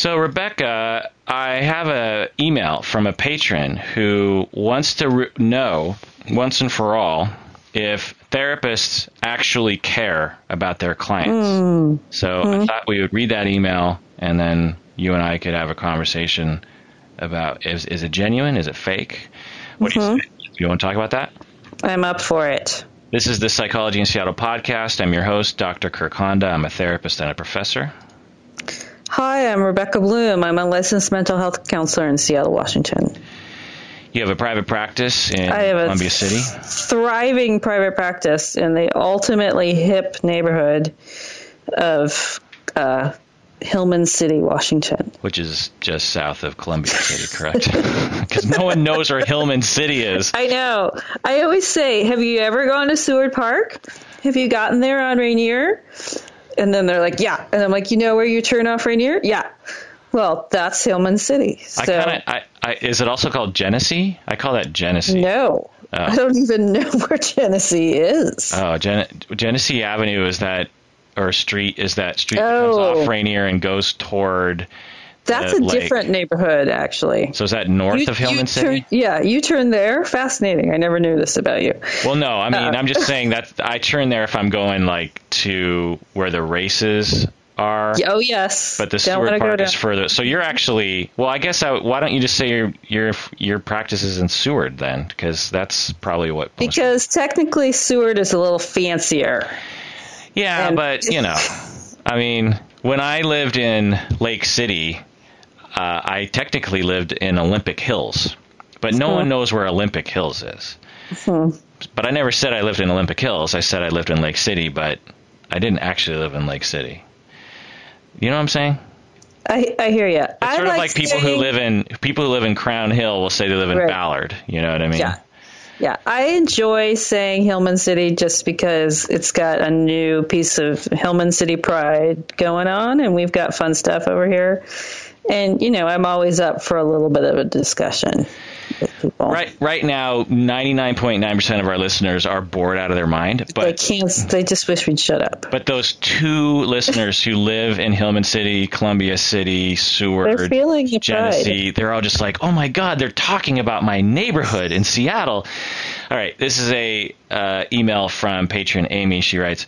So, Rebecca, I have an email from a patron who wants to re- know once and for all if therapists actually care about their clients. Hmm. So, I thought we would read that email and then you and I could have a conversation about is, is it genuine? Is it fake? What do you Mm-hmm. say? You want to talk about that? I'm up for it. This is the Psychology in Seattle podcast. I'm your host, Dr. Kirk Honda. I'm a therapist and a professor. Hi, I'm Rebecca Bloom. I'm a licensed mental health counselor in Seattle, Washington. You have a private practice in I have a Columbia City. thriving private practice in the ultimately hip neighborhood of uh, Hillman City, Washington. which is just south of Columbia City, correct? Because no one knows where Hillman City is. I know. I always say, have you ever gone to Seward Park? Have you gotten there on Rainier? And then they're like, yeah. And I'm like, you know where you turn off Rainier? Yeah. Well, that's Hillman City. So, I kind of, I, I, is it also called Genesee? I call that Genesee. no. Oh. I don't even know where Genesee is. Oh, Gen- Genesee Avenue is that, or street is that street that Oh. comes off oh. Rainier and goes toward. That's uh, a like- different neighborhood, actually. So is that north You- of Hillman City? turn- yeah, you turn there. Fascinating. I never knew this about you. Well, no, I Uh. mean, I'm just saying that I turn there if I'm going like to where the races are. Oh yes, But the Don't Seward Park is further. So you're actually well. I guess I, why don't you just say your your your practice is in Seward then? Because that's probably what. because technically Seward is a little fancier. yeah, and- but you know, I mean, when I lived in Lake City, uh, I technically lived in Olympic Hills, but no one knows where Olympic Hills is. But I never said I lived in Olympic Hills. I said I lived in Lake City, but I didn't actually live in Lake City. You know what I'm saying? I, I hear you. It's sort of like people who live in people who live in Crown Hill will say they live in Right. Ballard. You know what I mean? Yeah. Yeah, I enjoy saying Hillman City just because it's got a new piece of Hillman City pride going on, and we've got fun stuff over here. And you know, I'm always up for a little bit of a discussion. Right. Right now, 99.9 percent of our listeners are bored out of their mind. But they can't. They just wish we'd shut up. but those two listeners who live in Hillman City, Columbia City, Seward, They're feeling the pride. Genesee, they're all just like, oh my god, they're talking about my neighborhood in Seattle. All right, this is a uh, email from patron Amy. She writes,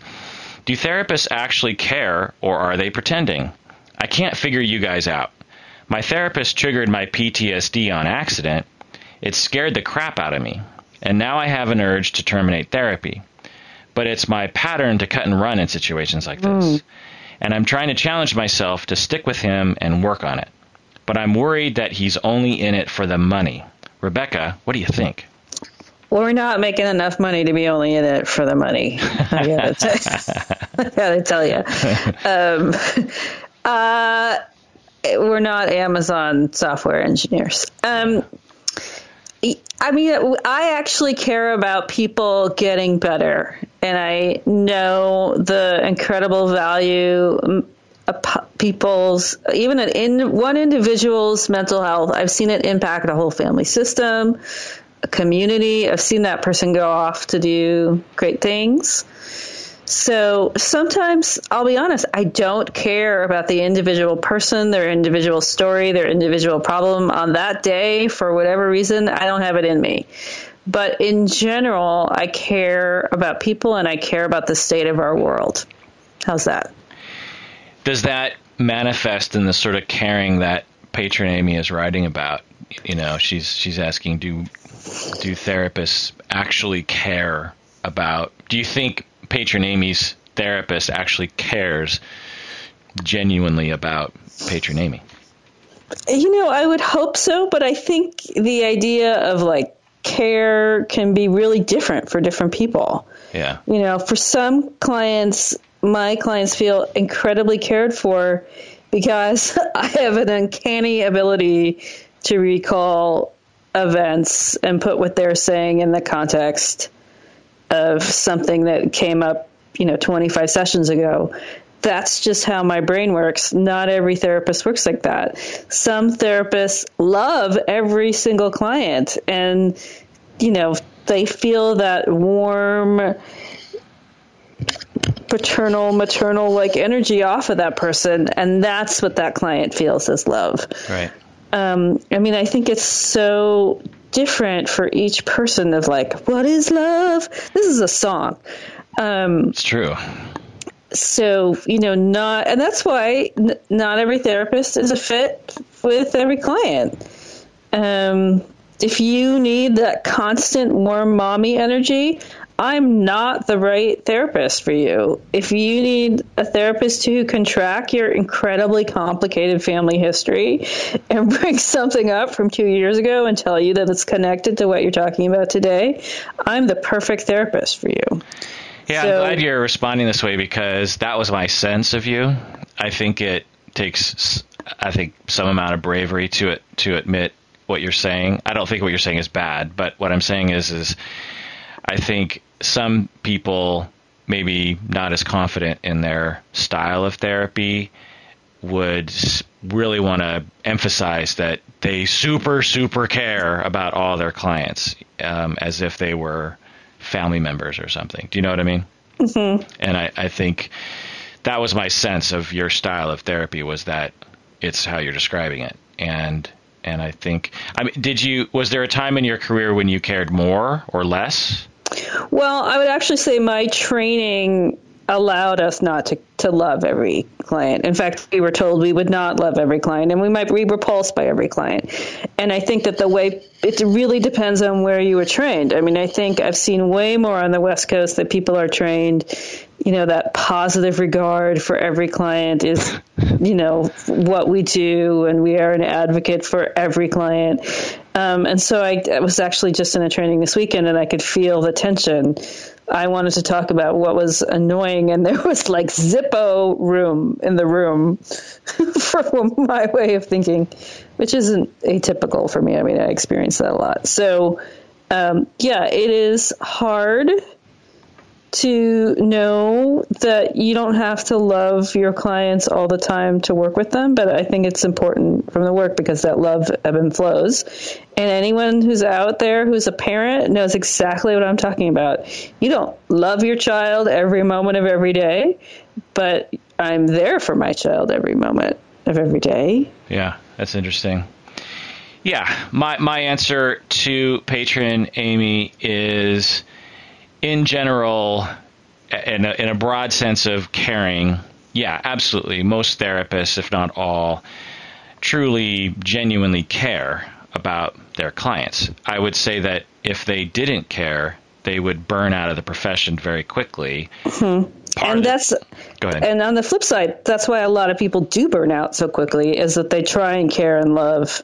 "Do therapists actually care, or are they pretending? I can't figure you guys out. My therapist triggered my PTSD on accident. It scared the crap out of me, and now I have an urge to terminate therapy. But it's my pattern to cut and run in situations like this." and I'm trying to challenge myself to stick with him and work on it. But I'm worried that he's only in it for the money. Rebecca, what do you think? Well, we're not making enough money to be only in it for the money. I gotta, t- I gotta tell you. Um, uh, we're not Amazon software engineers. Um, I mean, I actually care about people getting better, and I know the incredible value p- people's even in one individual's mental health. I've seen it impact a whole family system, a community. I've seen that person go off to do great things. So sometimes I'll be honest, I don't care about the individual person, their individual story, their individual problem on that day for whatever reason. I don't have it in me. But in general, I care about people and I care about the state of our world. How's that? Does that manifest in the sort of caring that patron Amy is writing about? You know, she's she's asking, do do therapists actually care about? Do you think patron Amy's therapist actually cares genuinely about patron Amy? You know, I would hope so, but I think the idea of like care can be really different for different people. Yeah. You know, for some clients, my clients feel incredibly cared for because I have an uncanny ability to recall events and put what they're saying in the context of something that came up, you know, 25 sessions ago. That's just how my brain works. Not every therapist works like that. Some therapists love every single client and, you know, they feel that warm paternal, maternal like energy off of that person, and that's what that client feels as love. Right. Um, I mean, I think it's so different for each person of like, what is love? This is a song. Um, it's true. So, you know, not, and that's why n- not every therapist is a fit with every client. Um, if you need that constant warm mommy energy, I'm not the right therapist for you. If you need a therapist who can track your incredibly complicated family history and bring something up from two years ago and tell you that it's connected to what you're talking about today, I'm the perfect therapist for you. Yeah, so, I'm glad you're responding this way because that was my sense of you. I think it takes, I think, some amount of bravery to it to admit what you're saying. I don't think what you're saying is bad, but what I'm saying is is I think some people maybe not as confident in their style of therapy would really want to emphasize that they super super care about all their clients um, as if they were family members or something. Do you know what I mean? Mm-hmm. And I, I think that was my sense of your style of therapy was that it's how you're describing it, and and I think I mean, did you was there a time in your career when you cared more or less? Well, I would actually say my training allowed us not to, to love every client. In fact, we were told we would not love every client and we might be repulsed by every client. And I think that the way it really depends on where you were trained. I mean, I think I've seen way more on the West Coast that people are trained, you know, that positive regard for every client is, you know, what we do and we are an advocate for every client. Um, and so I, I was actually just in a training this weekend and I could feel the tension I wanted to talk about what was annoying, and there was like Zippo room in the room for my way of thinking, which isn't atypical for me. I mean, I experience that a lot. So, um, yeah, it is hard to know that you don't have to love your clients all the time to work with them, but I think it's important from the work because that love ebb and flows. And anyone who's out there who's a parent knows exactly what I'm talking about. You don't love your child every moment of every day, but I'm there for my child every moment of every day. Yeah, that's interesting. Yeah, my my answer to patron Amy is in general, in a, in a broad sense of caring, yeah, absolutely. Most therapists, if not all, truly, genuinely care about their clients. I would say that if they didn't care, they would burn out of the profession very quickly. Mm-hmm. And that's go ahead. And on the flip side, that's why a lot of people do burn out so quickly is that they try and care and love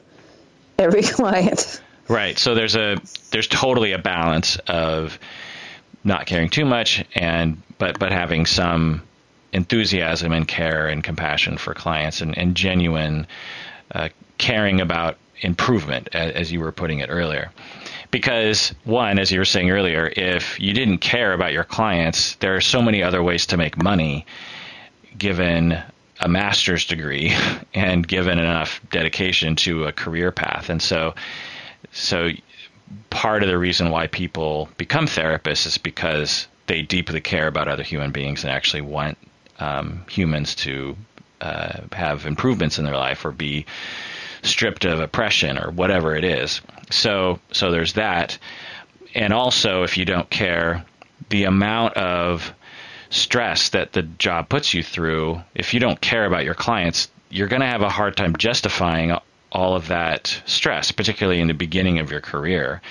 every client. Right. So there's a there's totally a balance of not caring too much and but but having some enthusiasm and care and compassion for clients and, and genuine uh, caring about improvement as, as you were putting it earlier. Because one as you were saying earlier if you didn't care about your clients there are so many other ways to make money given a master's degree and given enough dedication to a career path. And so so part of the reason why people become therapists is because they deeply care about other human beings and actually want um, humans to uh, have improvements in their life or be stripped of oppression or whatever it is. So so there's that, and also if you don't care, the amount of stress that the job puts you through, if you don't care about your clients, you're going to have a hard time justifying all of that stress, particularly in the beginning of your career.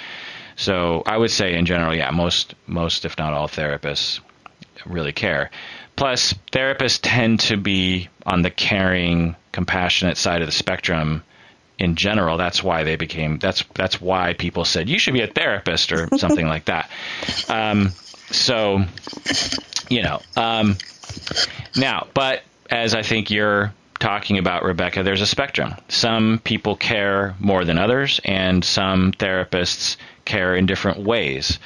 So I would say in general, yeah, most most if not all therapists really care. Plus, therapists tend to be on the caring, compassionate side of the spectrum in general. That's why they became. That's that's why people said you should be a therapist or something like that. Um, so, you know, um, now, but as I think you're talking about, Rebecca, there's a spectrum. Some people care more than others, and some therapists care in different ways.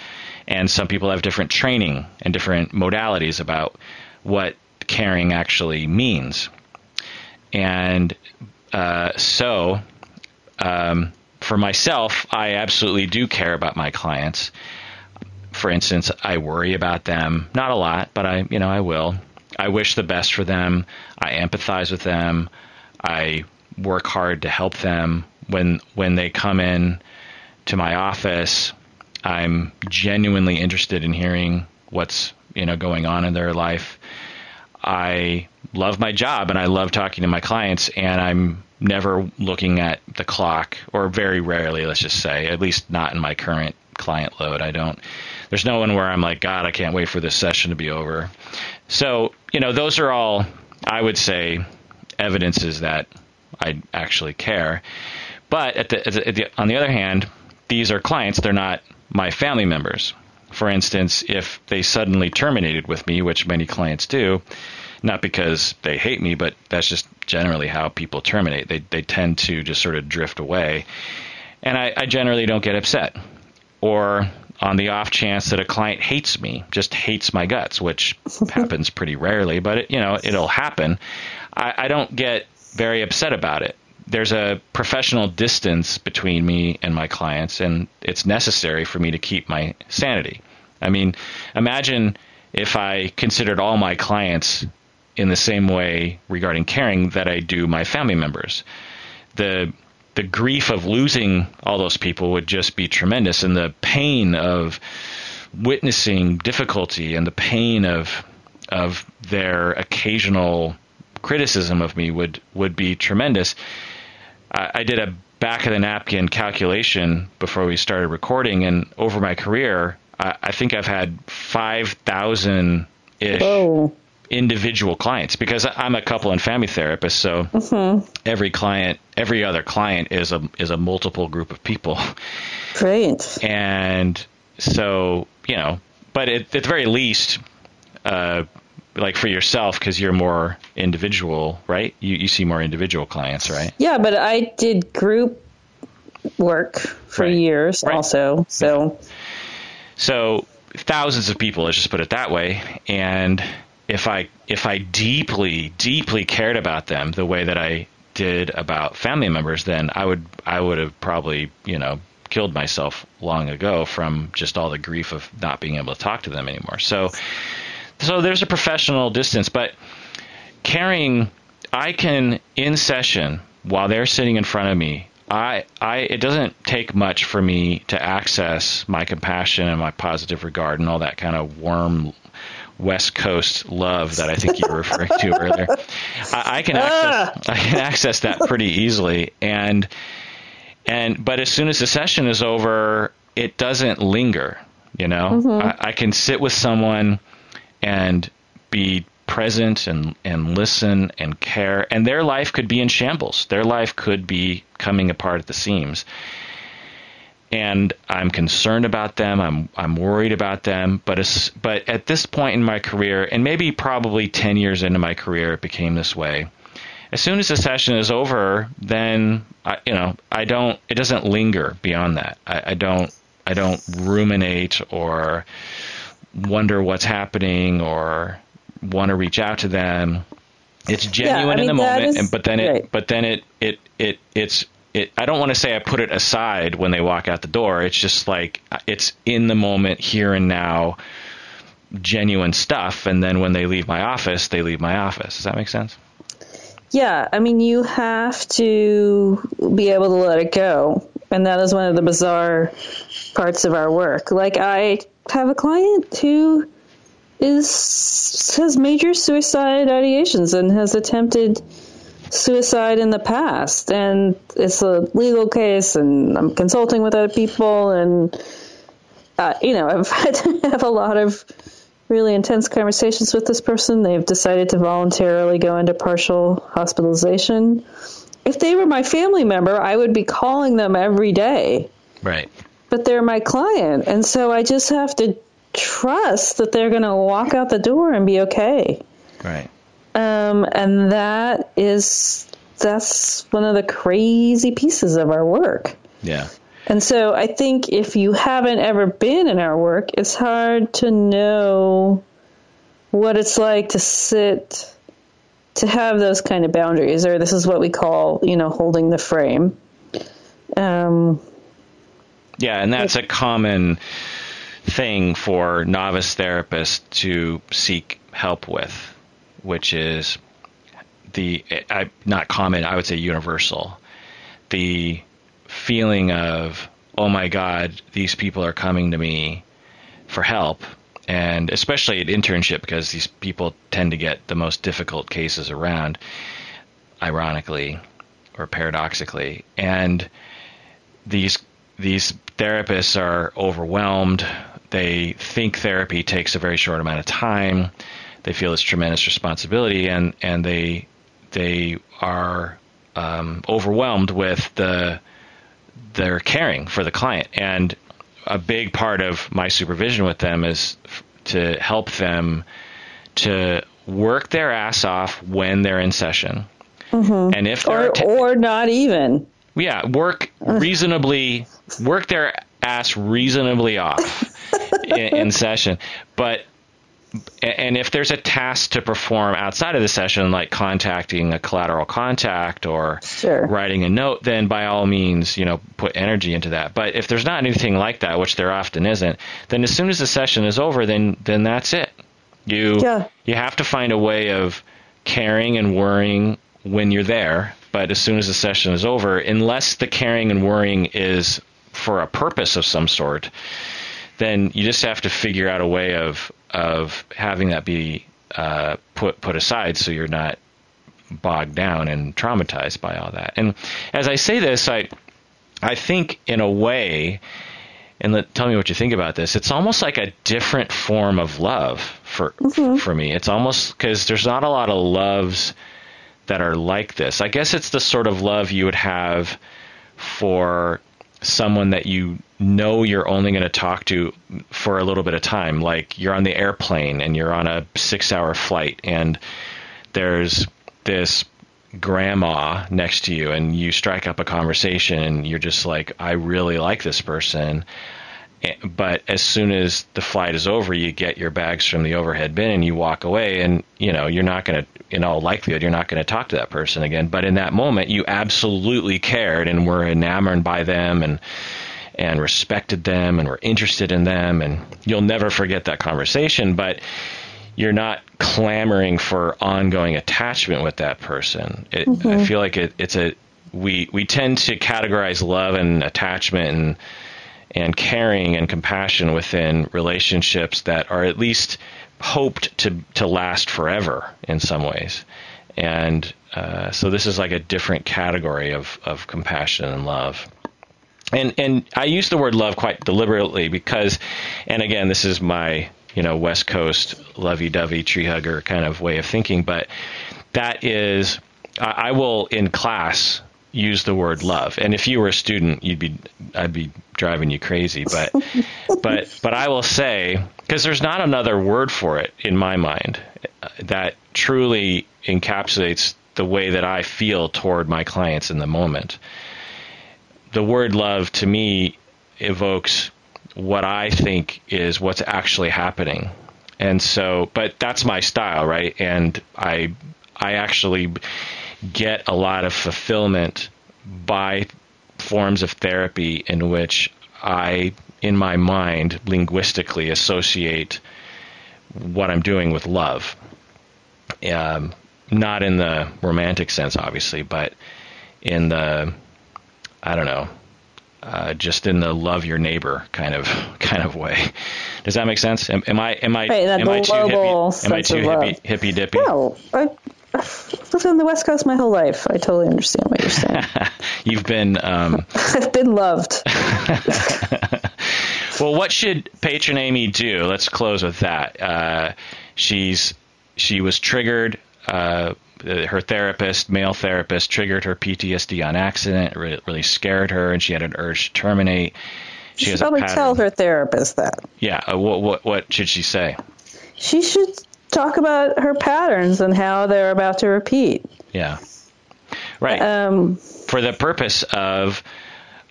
And some people have different training and different modalities about what caring actually means. And uh, so, um, for myself, I absolutely do care about my clients for instance, I worry about them, not a lot, but I, you know, I will. I wish the best for them. I empathize with them. I work hard to help them when when they come in to my office. I'm genuinely interested in hearing what's you know going on in their life. I love my job and I love talking to my clients and I'm never looking at the clock or very rarely let's just say at least not in my current client load I don't there's no one where I'm like god I can't wait for this session to be over so you know those are all I would say evidences that I actually care but at the, at the, on the other hand these are clients they're not my family members for instance, if they suddenly terminated with me, which many clients do, not because they hate me, but that's just generally how people terminate. They they tend to just sort of drift away, and I, I generally don't get upset. Or on the off chance that a client hates me, just hates my guts, which happens pretty rarely, but it, you know it'll happen. I, I don't get very upset about it. There's a professional distance between me and my clients, and it's necessary for me to keep my sanity. I mean, imagine if I considered all my clients in the same way regarding caring that I do my family members. The the grief of losing all those people would just be tremendous and the pain of witnessing difficulty and the pain of of their occasional criticism of me would would be tremendous. I, I did a back of the napkin calculation before we started recording, and over my career, I, I think I've had five thousand ish individual clients because I'm a couple and family therapist. So mm-hmm. every client, every other client is a is a multiple group of people. Great. And so you know, but at, at the very least, uh, like for yourself because you're more individual, right? You you see more individual clients, right? Yeah, but I did group work for right. years right. also. So so thousands of people, let's just put it that way, and if I if I deeply deeply cared about them the way that I did about family members, then I would I would have probably you know killed myself long ago from just all the grief of not being able to talk to them anymore. So so there's a professional distance, but carrying I can in session while they're sitting in front of me. I, I, it doesn't take much for me to access my compassion and my positive regard and all that kind of warm West Coast love that I think you were referring to earlier. I, I can access I can access that pretty easily, and and but as soon as the session is over, it doesn't linger. You know, mm-hmm. I, I can sit with someone and be present and, and listen and care. And their life could be in shambles. Their life could be coming apart at the seams and I'm concerned about them. I'm I'm worried about them. But but at this point in my career, and maybe probably ten years into my career, it became this way. As soon as the session is over, then I, you know I don't. It doesn't linger beyond that. I, I don't. I don't ruminate or wonder what's happening or want to reach out to them. It's genuine yeah, I mean, in the moment, is, and, but then right. it, but then it, it, it, it's it, I don't want to say I put it aside when they walk out the door. It's just like it's in the moment, here and now, genuine stuff. And then when they leave my office, they leave my office. Does that make sense? Yeah, I mean, you have to be able to let it go. And that is one of the bizarre parts of our work. Like, I have a client who is has major suicide ideations and has attempted suicide in the past, and it's a legal case, and I'm consulting with other people, and uh, you know, I've had to have a lot of really intense conversations with this person. They've decided to voluntarily go into partial hospitalization. If they were my family member, I would be calling them every day. Right. But they're my client, and so I just have to trust that they're going to walk out the door and be okay. Right. Um, and that is that's one of the crazy pieces of our work. Yeah. And so I think if you haven't ever been in our work, it's hard to know what it's like to sit to have those kind of boundaries, or this is what we call, you know, holding the frame. Um, yeah, and that's a common thing for novice therapists to seek help with, which is the I, not common, I would say universal. The feeling of, oh my God, these people are coming to me for help. And especially at internship, because these people tend to get the most difficult cases around, ironically or paradoxically. And these these therapists are overwhelmed. They think therapy takes a very short amount of time. They feel this tremendous responsibility, and and they they are um, overwhelmed with the their caring for the client. And a big part of my supervision with them is f- to help them to work their ass off when they're in session. Mm-hmm. And if they're or, or not even yeah, work reasonably, work their ass reasonably off in, in, session. But and if there's a task to perform outside of the session, like contacting a collateral contact or sure. writing a note, then by all means, you know, put energy into that. But if there's not anything like that, which there often isn't, then as soon as the session is over, then then that's it. You yeah. you have to find a way of caring and worrying when you're there but as soon as the session is over, unless the caring and worrying is for a purpose of some sort, then you just have to figure out a way of of having that be uh, put put aside so you're not bogged down and traumatized by all that. And as I say this, I I think in a way, and let, tell me what you think about this. It's almost like a different form of love for mm-hmm. for me. It's almost because there's not a lot of loves that are like this. I guess it's the sort of love you would have for someone that you know you're only going to talk to for a little bit of time. Like you're on the airplane and you're on a six hour flight and there's this grandma next to you and you strike up a conversation and you're just like, I really like this person. But as soon as the flight is over, you get your bags from the overhead bin and you walk away and, you know, you're not going to in all likelihood, you're not going to talk to that person again. But in that moment, you absolutely cared and were enamored by them and and respected them and were interested in them, and you'll never forget that conversation. But you're not clamoring for ongoing attachment with that person. It, mm-hmm. I feel like it, it's a we we tend to categorize love and attachment and and caring and compassion within relationships that are at least hoped to to last forever in some ways, and uh, so this is like a different category of of compassion and love. And and I use the word love quite deliberately because, and again, this is my you know West Coast lovey-dovey tree hugger kind of way of thinking, but that is I will in class use the word love. And if you were a student, you'd be I'd be driving you crazy. But but but I will say because there's not another word for it in my mind that truly encapsulates the way that I feel toward my clients in the moment. The word love to me evokes what I think is what's actually happening. And so, but that's my style, right? And I I actually get a lot of fulfillment by forms of therapy in which I, in my mind, linguistically associate what I'm doing with love. Um, not in the romantic sense, obviously, but in the, I don't know, uh, just in the love your neighbor kind of kind of way. Does that make sense? Am, am I am I right, am I too hippy? Am I too hippy, hippy dippy? No, I, lived on the West Coast my whole life. I totally understand what you're saying. You've been. Um... I've been loved. well, what should patron Amy do? Let's close with that. Uh, she's she was triggered. Uh, her therapist, male therapist, triggered her PTSD on accident. It really, really scared her, and she had an urge to terminate. She, she should probably tell her therapist that. Yeah. Uh, what, what what should she say? She should talk about her patterns and how they're about to repeat. Yeah. Right. Um, for the purpose of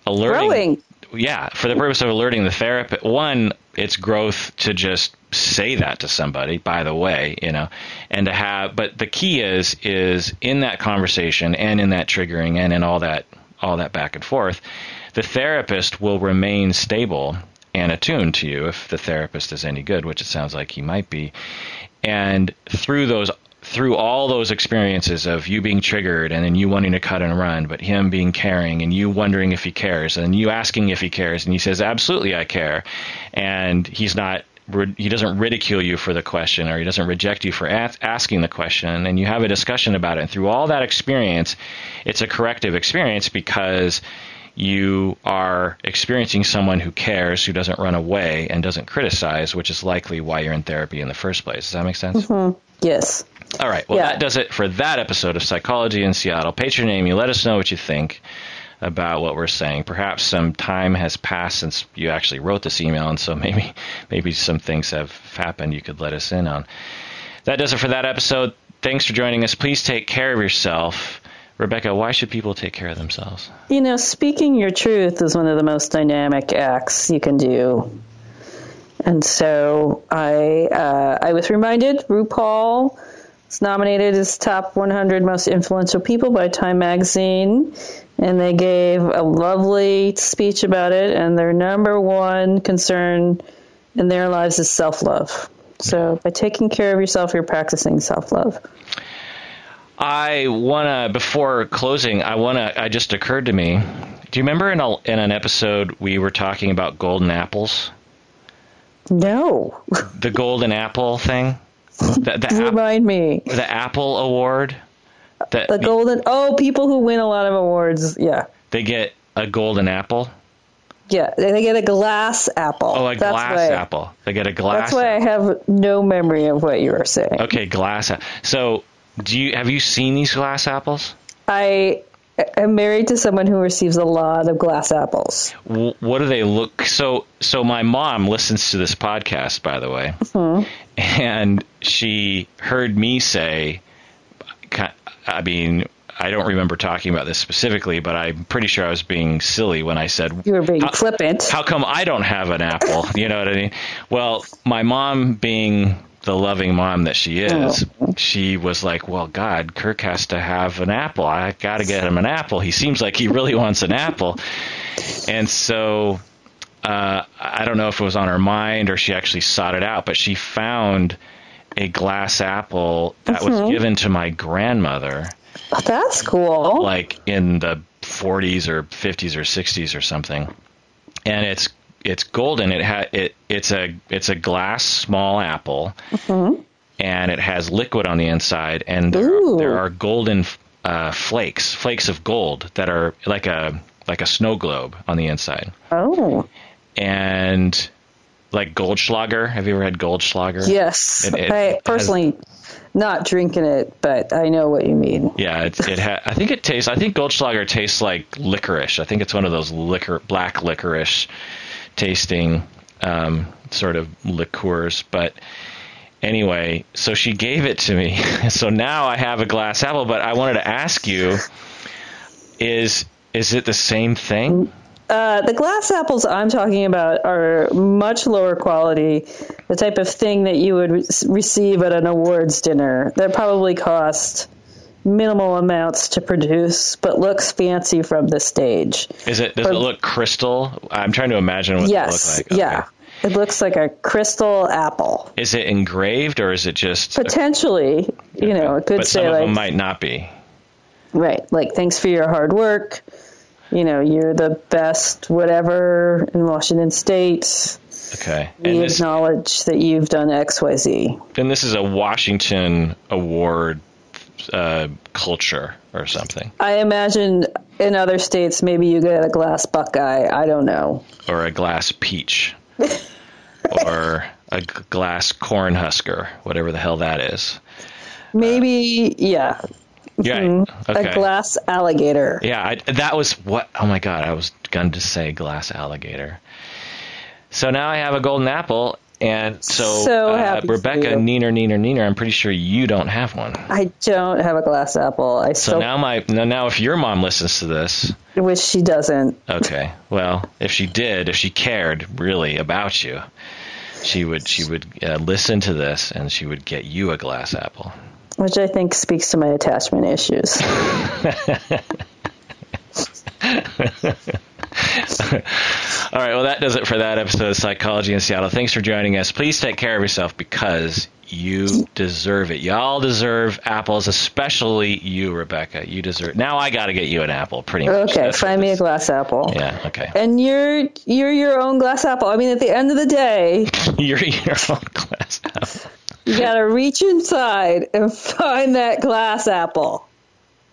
alerting. Growing. Yeah, for the purpose of alerting the therapist. One, it's growth to just say that to somebody. By the way, you know, and to have. But the key is is in that conversation and in that triggering and in all that all that back and forth, the therapist will remain stable and attuned to you if the therapist is any good, which it sounds like he might be. And through those through all those experiences of you being triggered and then you wanting to cut and run, but him being caring and you wondering if he cares and you asking if he cares and he says absolutely I care, and he's not he doesn't ridicule you for the question or he doesn't reject you for asking the question. And you have a discussion about it. And through all that experience it's a corrective experience because you are experiencing someone who cares who doesn't run away and doesn't criticize which is likely why you're in therapy in the first place does that make sense mm-hmm. yes all right well yeah. that does it for that episode of psychology in seattle patron amy let us know what you think about what we're saying. Perhaps some time has passed since you actually wrote this email, and so maybe maybe some things have happened you could let us in on. That does it for that episode. Thanks for joining us. Please take care of yourself. Rebecca, why should people take care of themselves? You know, speaking your truth is one of the most dynamic acts you can do. And so I uh, I was reminded RuPaul was nominated as top 100 most influential people by Time Magazine and they gave a lovely speech about it. And their number one concern in their lives is self love. So by taking care of yourself, you're practicing self love. I want to, before closing, I want to, I just occurred to me. Do you remember in, a, in an episode we were talking about golden apples? No. the golden apple thing? The, the Remind ap- me. The Apple Award? The, the golden. Oh, people who win a lot of awards. Yeah. They get a golden apple. Yeah, they get a glass apple. Oh, a that's glass why, apple. They get a glass. That's why apple. I have no memory of what you were saying. Okay, glass. So, do you have you seen these glass apples? I am married to someone who receives a lot of glass apples. What do they look? So, so my mom listens to this podcast, by the way, mm-hmm. and she heard me say I mean, I don't remember talking about this specifically, but I'm pretty sure I was being silly when I said you were being flippant. How come I don't have an apple? you know what I mean? Well, my mom being the loving mom that she is, oh. she was like, "Well, God, Kirk has to have an apple. I got to get him an apple. He seems like he really wants an apple." And so uh, I don't know if it was on her mind or she actually sought it out, but she found a glass apple that mm-hmm. was given to my grandmother. That's cool. Like in the 40s or 50s or 60s or something. And it's it's golden. It ha- it it's a it's a glass small apple. Mm-hmm. And it has liquid on the inside and there, are, there are golden uh, flakes, flakes of gold that are like a like a snow globe on the inside. Oh. And like Goldschlager. Have you ever had Goldschlager? Yes, it, it I personally has, not drinking it, but I know what you mean. Yeah, it, it ha- I think it tastes. I think Goldschlager tastes like licorice. I think it's one of those liquor, black licorice tasting um, sort of liqueurs. But anyway, so she gave it to me. so now I have a glass apple. But I wanted to ask you: is is it the same thing? Uh, the glass apples I'm talking about are much lower quality, the type of thing that you would re- receive at an awards dinner. That probably cost minimal amounts to produce, but looks fancy from the stage. Is it? Does it look crystal? I'm trying to imagine what yes, it looks like. Okay. Yeah. It looks like a crystal apple. Is it engraved or is it just potentially? A, you know, it could but say some of like them might not be. Right, like thanks for your hard work you know, you're the best whatever in Washington State. Okay. We and acknowledge that you've done X, Y, Z. And this is a Washington Award uh, culture or something. I imagine in other states, maybe you get a glass Buckeye. I don't know. Or a glass peach. or a glass corn husker, whatever the hell that is. Maybe, uh, yeah. Yeah. Mm-hmm. Okay. A glass alligator. Yeah, I, that was what. Oh my god, I was going to say glass alligator. So now I have a golden apple, and so, so uh, Rebecca, Neener, Neener, Neener. I'm pretty sure you don't have one. I don't have a glass apple. I so now my now, now if your mom listens to this, which she doesn't. Okay, well, if she did, if she cared really about you, she would she would uh, listen to this and she would get you a glass apple which I think speaks to my attachment issues. All right, well, that does it for that episode of Psychology in Seattle. Thanks for joining us. Please take care of yourself because you deserve it. Y'all deserve apples, especially you, Rebecca. You deserve. Now I got to get you an apple, pretty much. Okay, That's find me a glass apple. Yeah. Okay. And you're you're your own glass apple. I mean, at the end of the day, You're your own glass apple. you got to reach inside and find that glass apple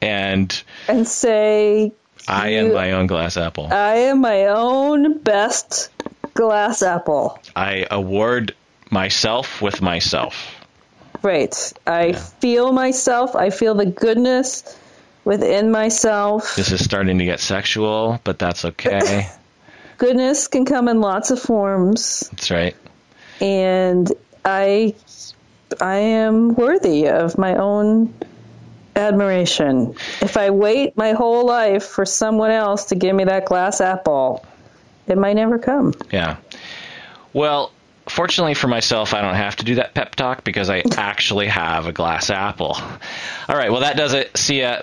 And and say, I am You- my own glass apple. "I am my own best glass apple." I award myself with myself. Right. I feel myself. I feel the goodness within myself. This is starting to get sexual, but that's okay. Goodness can come in lots of forms, That's right. and I I am worthy of my own admiration. If I wait my whole life for someone else to give me that glass apple, it might never come. Yeah. Well, fortunately for myself, I don't have to do that pep talk because I actually have a glass apple. All right. Well, that does it. See ya.